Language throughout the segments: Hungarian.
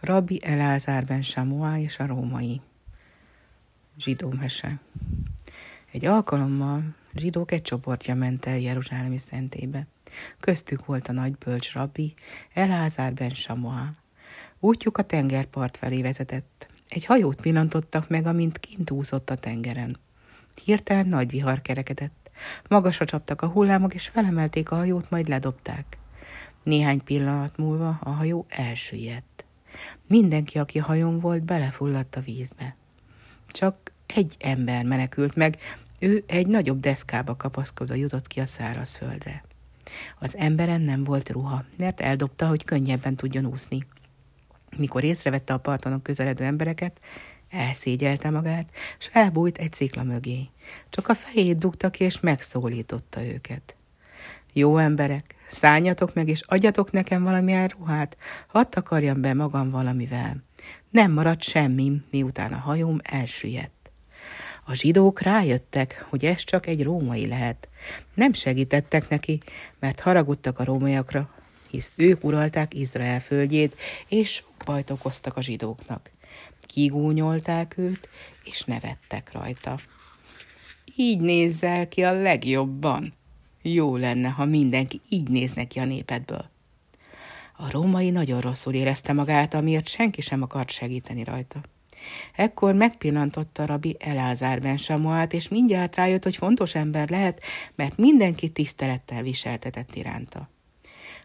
Rabbi Elázár ben Samuá és a római zsidó mese. Egy alkalommal zsidók egy csoportja ment el Jeruzsálemi szentébe. Köztük volt a nagy bölcs rabbi Elázár ben Samuá. Útjuk a tengerpart felé vezetett. Egy hajót pillantottak meg, amint kint úszott a tengeren. Hirtelen nagy vihar kerekedett. Magasra csaptak a hullámok, és felemelték a hajót, majd ledobták. Néhány pillanat múlva a hajó elsüllyedt. Mindenki, aki hajón volt, belefulladt a vízbe. Csak egy ember menekült meg, ő egy nagyobb deszkába kapaszkodva jutott ki a szárazföldre. Az emberen nem volt ruha, mert eldobta, hogy könnyebben tudjon úszni. Mikor észrevette a parton közeledő embereket, elszégyelte magát, és elbújt egy szikla mögé. Csak a fejét dugta ki, és megszólította őket. Jó emberek, szálljatok meg, és adjatok nekem valamilyen ruhát, hadd akarjam be magam valamivel. Nem maradt semmi, miután a hajóm elsüllyedt. A zsidók rájöttek, hogy ez csak egy római lehet. Nem segítettek neki, mert haragudtak a rómaiakra, hisz ők uralták Izrael földjét, és sok bajt okoztak a zsidóknak. Kigúnyolták őt, és nevettek rajta. Így nézzel ki a legjobban, jó lenne, ha mindenki így néz neki a népedből. A római nagyon rosszul érezte magát, amiért senki sem akart segíteni rajta. Ekkor megpillantotta rabbi Elázár ben Samuát, és mindjárt rájött, hogy fontos ember lehet, mert mindenki tisztelettel viseltetett iránta.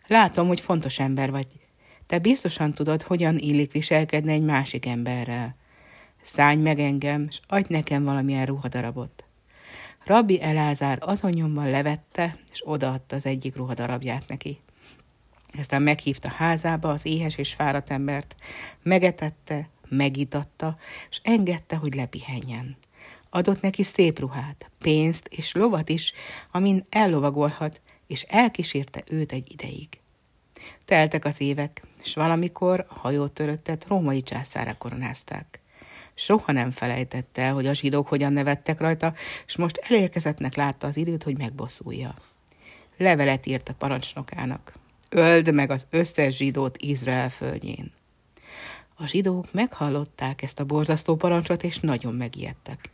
Látom, hogy fontos ember vagy. Te biztosan tudod, hogyan illik viselkedni egy másik emberrel. Szállj meg engem, és adj nekem valamilyen ruhadarabot. Rabbi Elázár azon nyomban levette, és odaadta az egyik ruhadarabját neki. Aztán meghívta házába az éhes és fáradt embert, megetette, megitatta, és engedte, hogy lepihenjen. Adott neki szép ruhát, pénzt és lovat is, amin ellovagolhat, és elkísérte őt egy ideig. Teltek az évek, és valamikor a hajótöröttet római császára koronázták. Soha nem felejtette el, hogy a zsidók hogyan nevettek rajta, és most elérkezettnek látta az időt, hogy megbosszulja. Levelet írt a parancsnokának. Öld meg az összes zsidót Izrael földjén. A zsidók meghallották ezt a borzasztó parancsot, és nagyon megijedtek.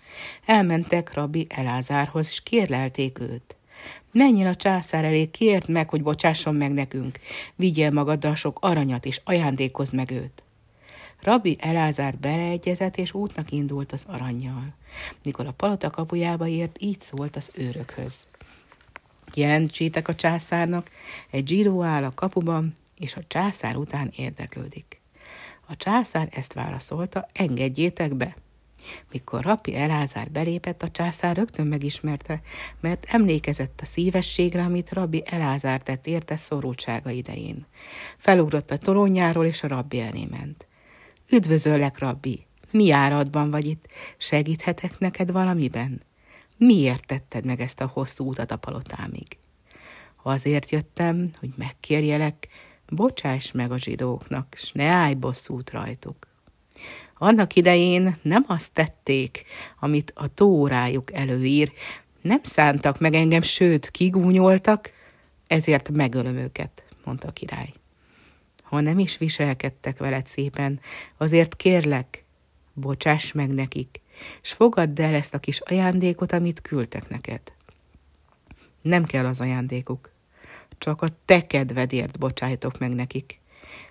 Elmentek rabbi Elázárhoz, és kérlelték őt. Menjél a császár elé, kérd meg, hogy bocsásson meg nekünk. Vigyél magaddal sok aranyat, és ajándékozd meg őt. Rabbi Elázár beleegyezett, és útnak indult az aranyjal. Mikor a palota kapujába ért, így szólt az őrökhöz. Jelentsétek a császárnak, egy zsíró áll a kapuban, és a császár után érdeklődik. A császár ezt válaszolta, engedjétek be. Mikor Rabbi Elázár belépett, a császár rögtön megismerte, mert emlékezett a szívességre, amit Rabbi Elázár tett érte szorultsága idején. Felugrott a toronyáról, és a rabbi elé ment. Üdvözöllek, rabbi! Mi áradban vagy itt? Segíthetek neked valamiben? Miért tetted meg ezt a hosszú utat a palotámig? Azért jöttem, hogy megkérjelek, bocsáss meg a zsidóknak, s ne állj bosszút rajtuk. Annak idején nem azt tették, amit a tórájuk előír, nem szántak meg engem, sőt, kigúnyoltak, ezért megölöm őket, mondta a király ha nem is viselkedtek veled szépen, azért kérlek, bocsáss meg nekik, és fogadd el ezt a kis ajándékot, amit küldtek neked. Nem kell az ajándékuk, csak a te kedvedért bocsájtok meg nekik.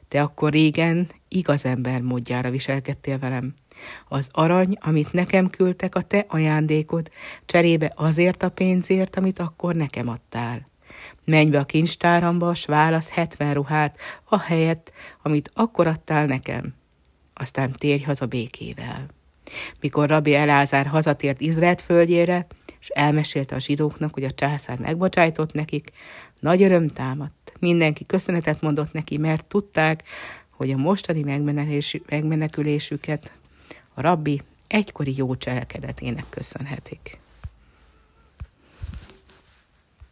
De akkor régen igaz ember módjára viselkedtél velem. Az arany, amit nekem küldtek, a te ajándékod, cserébe azért a pénzért, amit akkor nekem adtál. Menj be a kincstáramba, s válasz hetven ruhát, a helyet, amit akkor adtál nekem. Aztán térj haza békével. Mikor Rabbi Elázár hazatért Izrael földjére, és elmesélte a zsidóknak, hogy a császár megbocsájtott nekik, nagy öröm támadt. Mindenki köszönetet mondott neki, mert tudták, hogy a mostani megmenekülésüket a rabbi egykori jó cselekedetének köszönhetik.